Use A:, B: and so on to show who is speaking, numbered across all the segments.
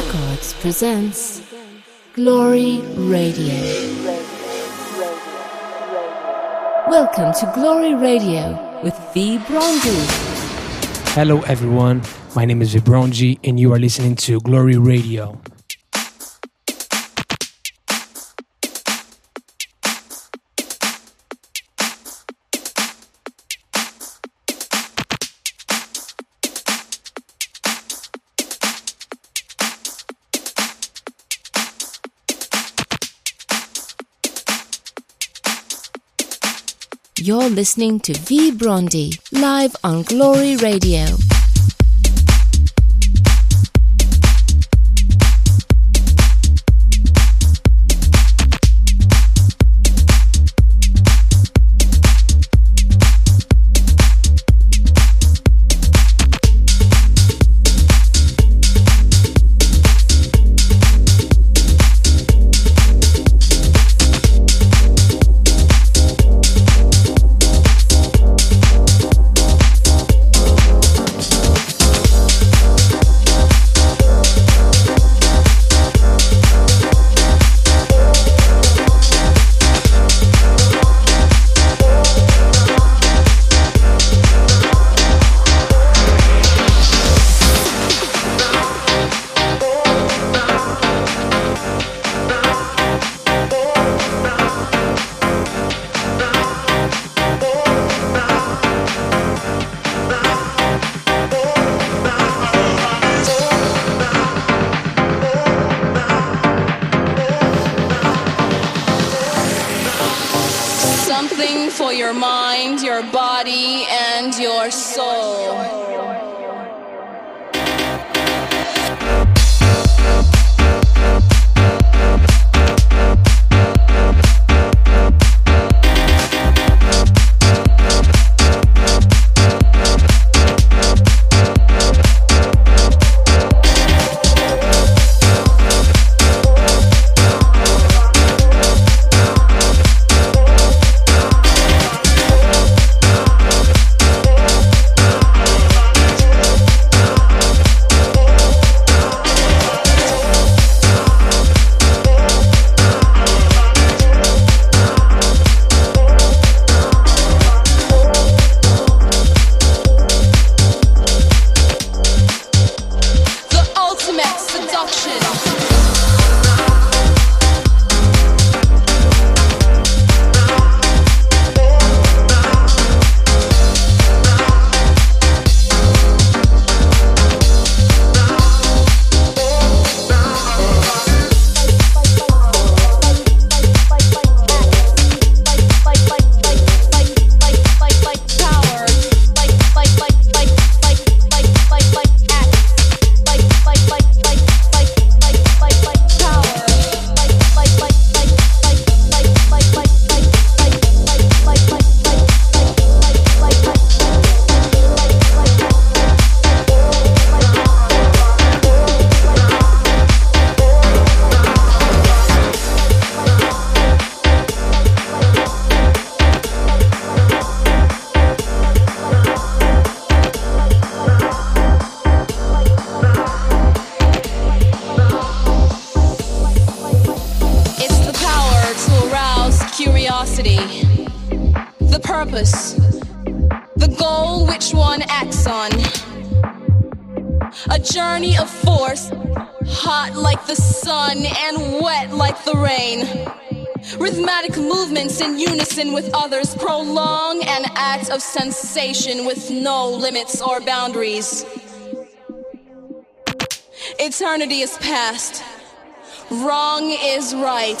A: Records presents Glory Radio. Welcome to Glory Radio with V Bronji.
B: Hello, everyone. My name is Vibronji, and you are listening to Glory Radio.
A: You're listening to V Brondi live on Glory Radio.
C: Something for your mind, your body, and your soul. Journey of force, hot like the sun and wet like the rain. Rhythmic movements in unison with others prolong an act of sensation with no limits or boundaries. Eternity is past. Wrong is right.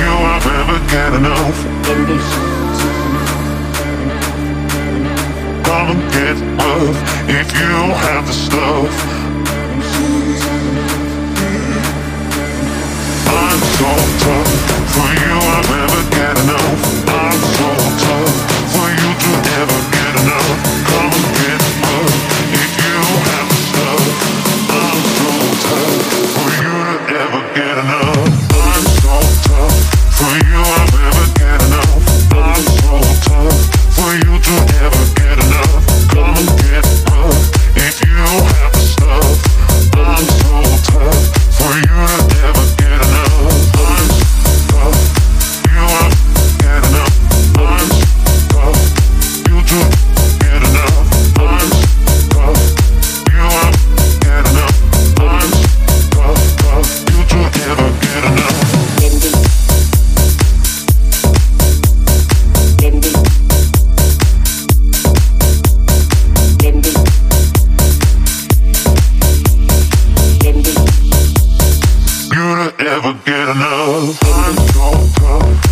D: you I've
E: ever had enough. Come and get
F: love if you have the
E: stuff. I'm so tough, for you I've ever had enough. I'm so tough, for you
F: to ever get enough. control.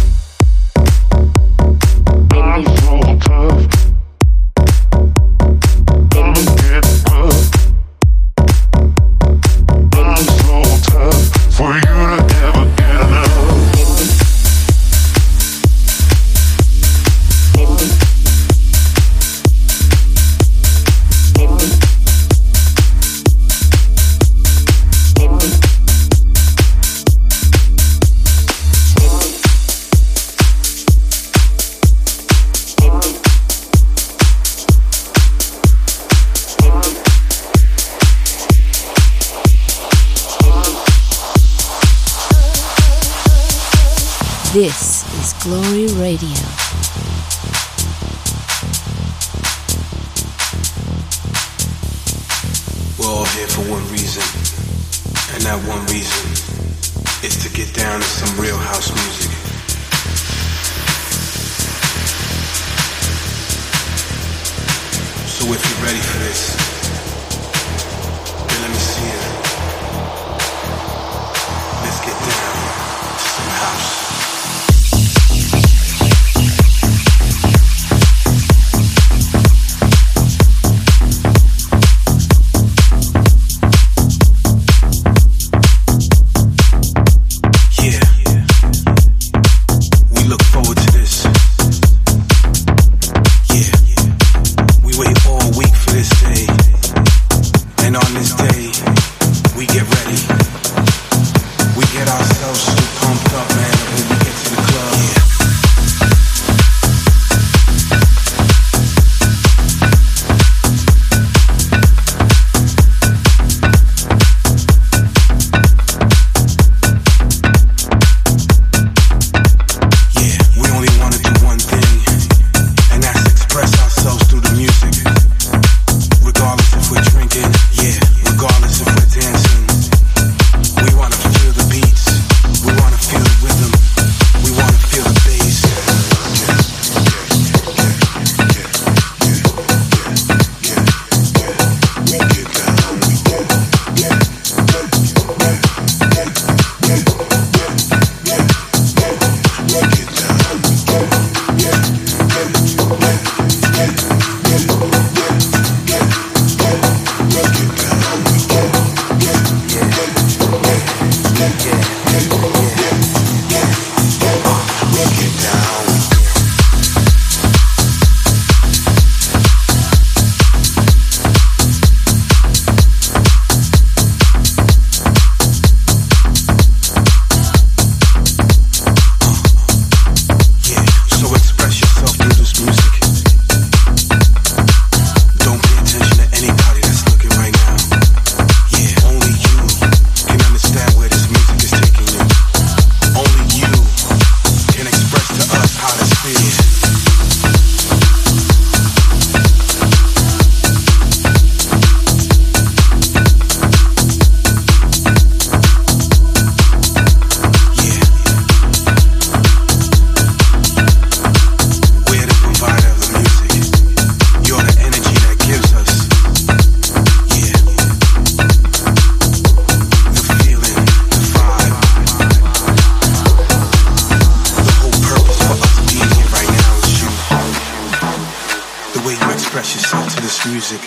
F: music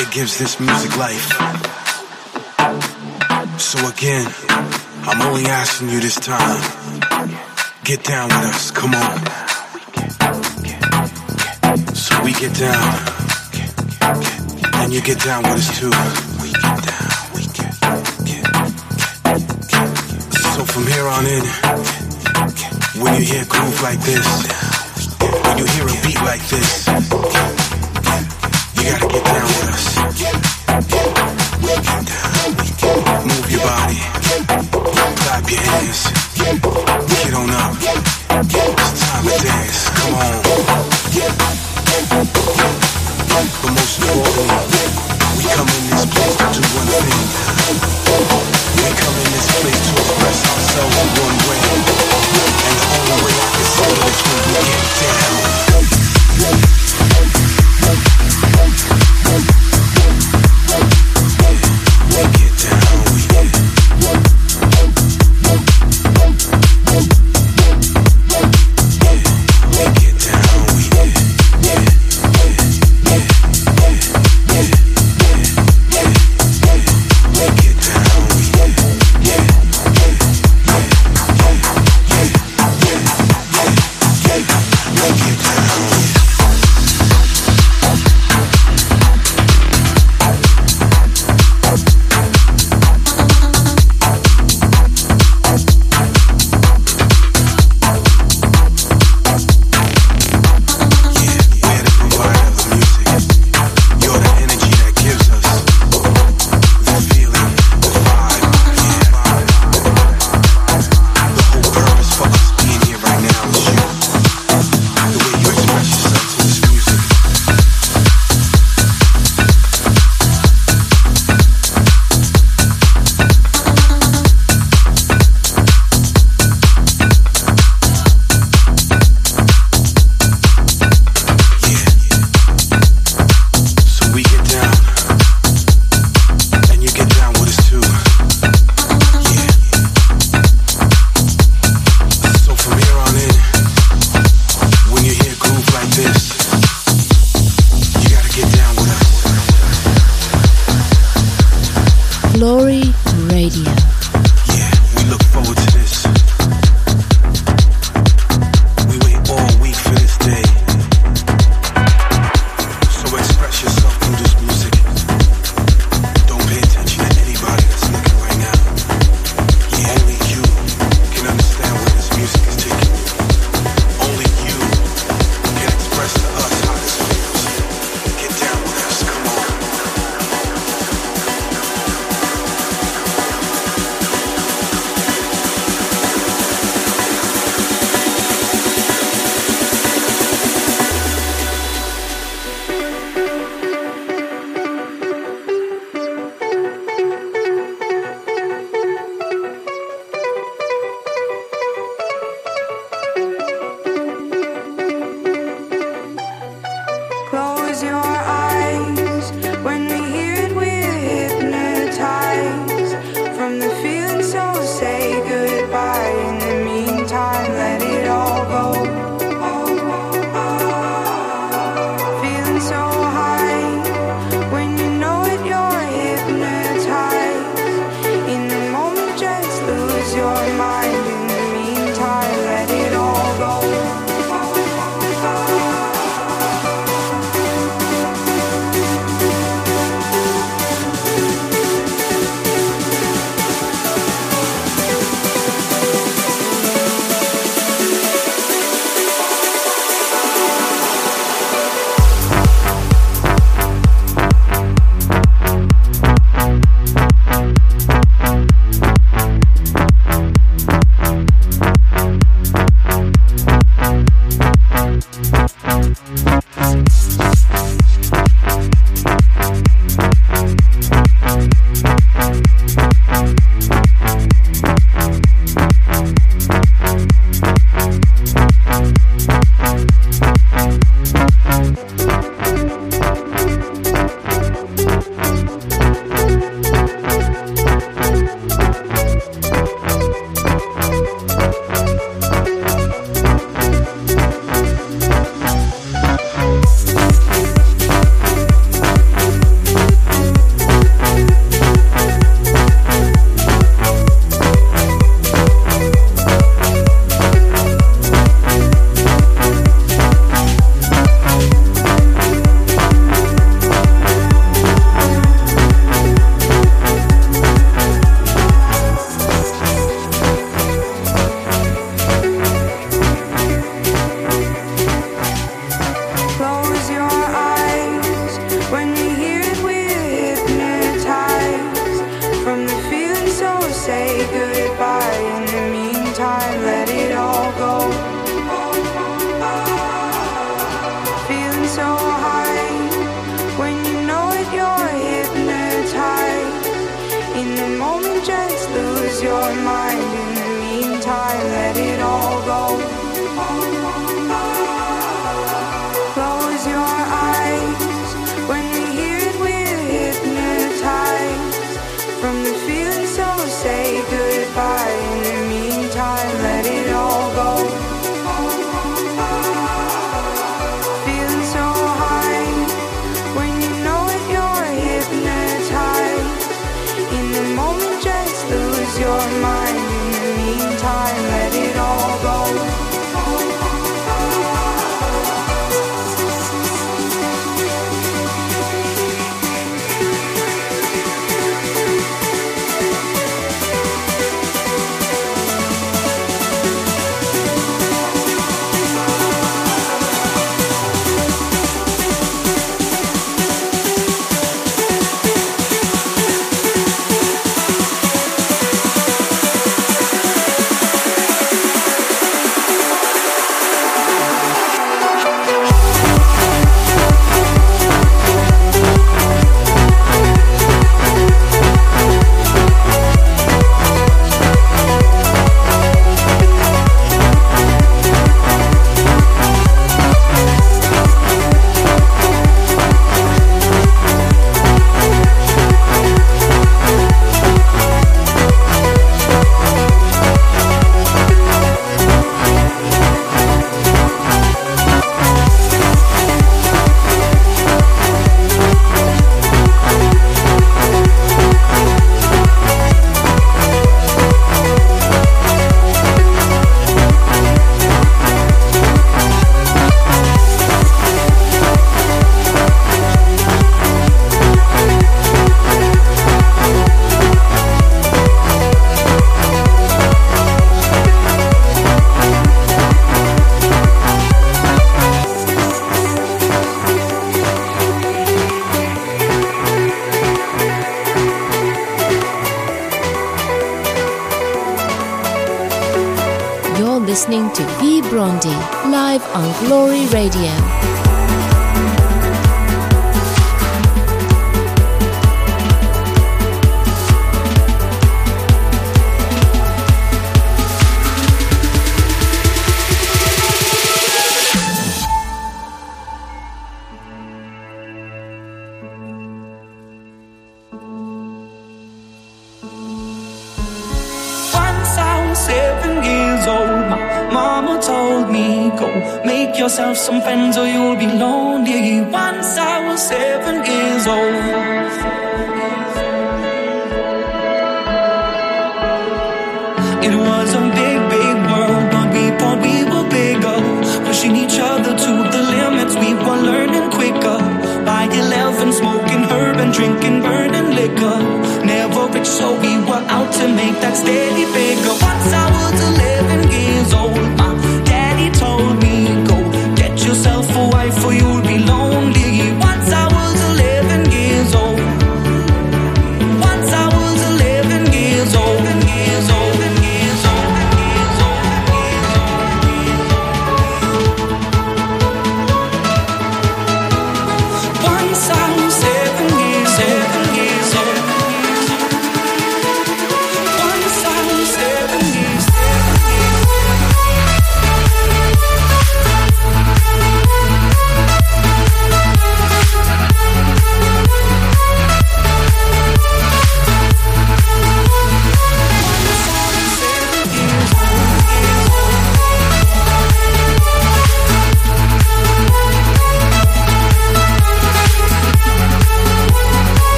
F: It gives this music life. So again, I'm only asking you this time. Get down with us, come on. So we get down, and you get down with us too. So from here on in, when you hear groove like this, when you hear a beat like this gotta get down with us. Get down. Move your body. Clap your hands. Get on up. It's time to dance. Come on.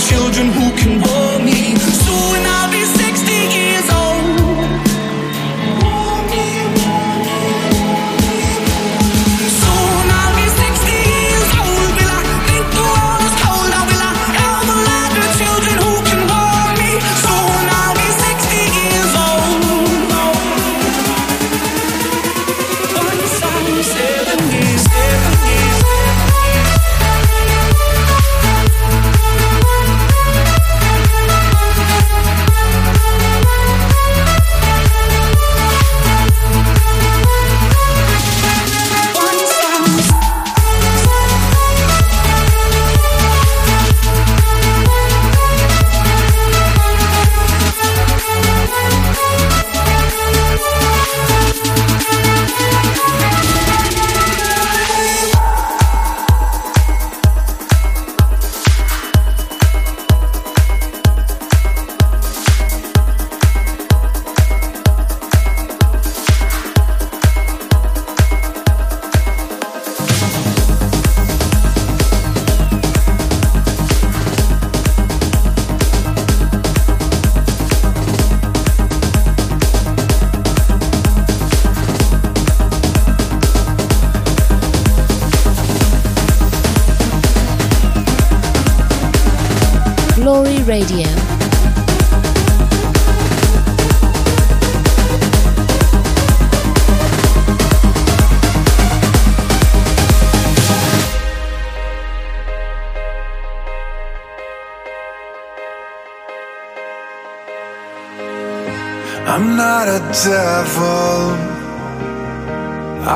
G: Children who can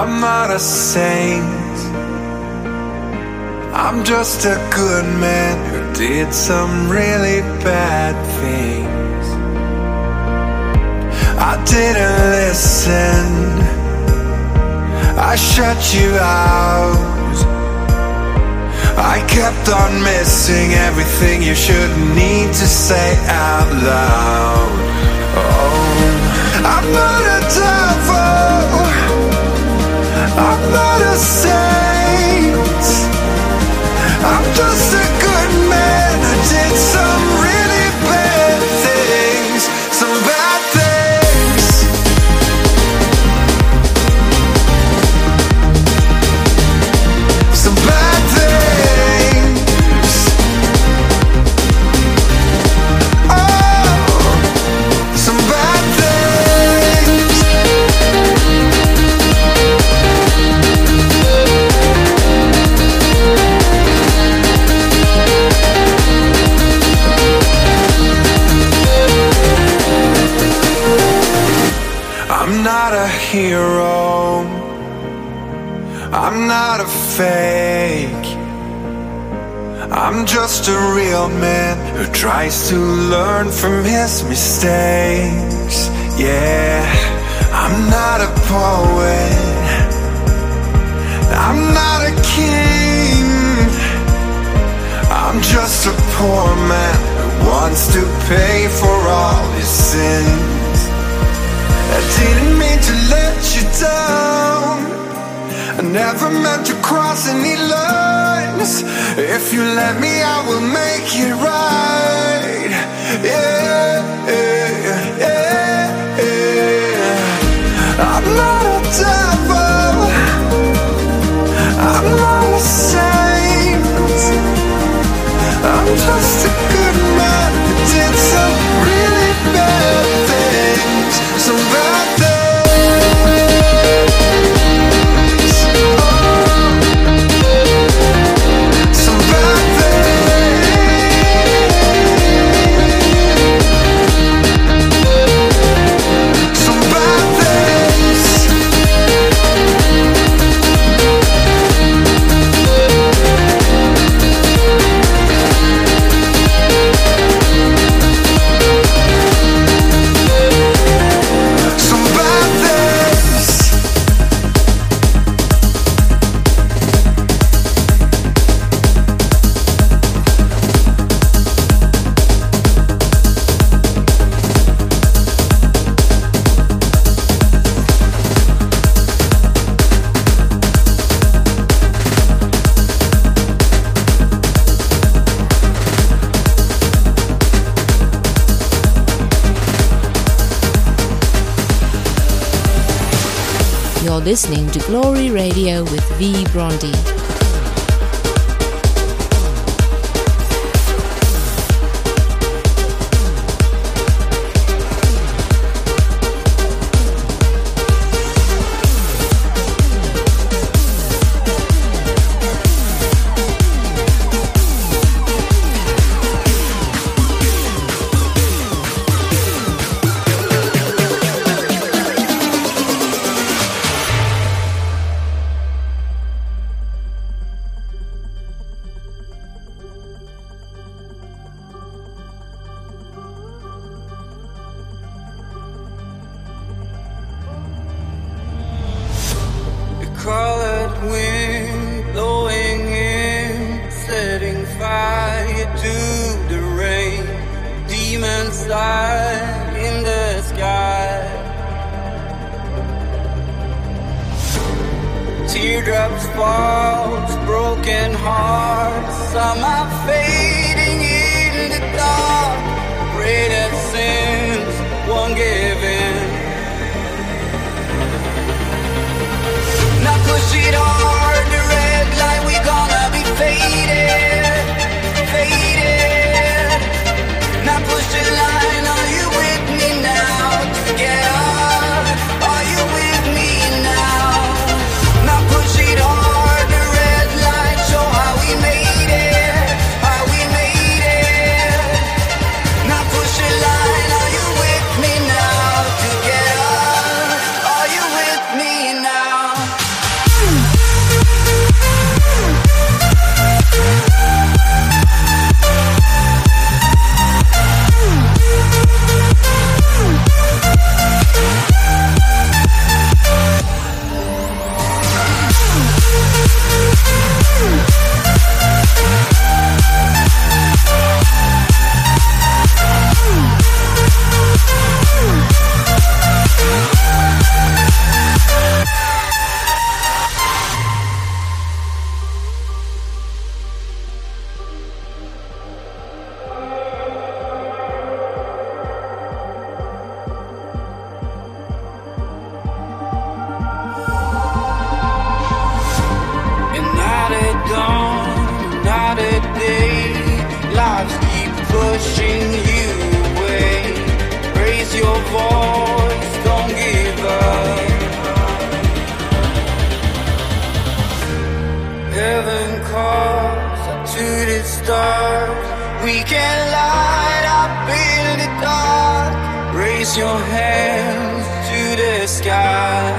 G: I'm
H: not a saint. I'm just a good man who did some really bad things. I didn't listen. I shut you out. I kept on missing everything you shouldn't need to say out loud. Oh, I'm not a devil. I'm not a saint. I'm just a good man who did some fake. I'm just a real man who tries to learn from his mistakes. Yeah, I'm not a poet. I'm not a king. I'm just a poor man who wants to pay for all his sins. I didn't mean to let you. I never meant to cross any lines. If you let me, I will make it right. Yeah,
D: listening to Glory Radio with V. Brondi.
A: raise your hands to
I: the sky.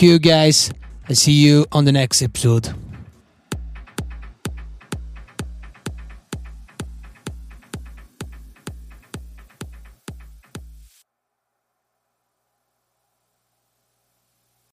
B: Thank you, guys. I see you on the next episode.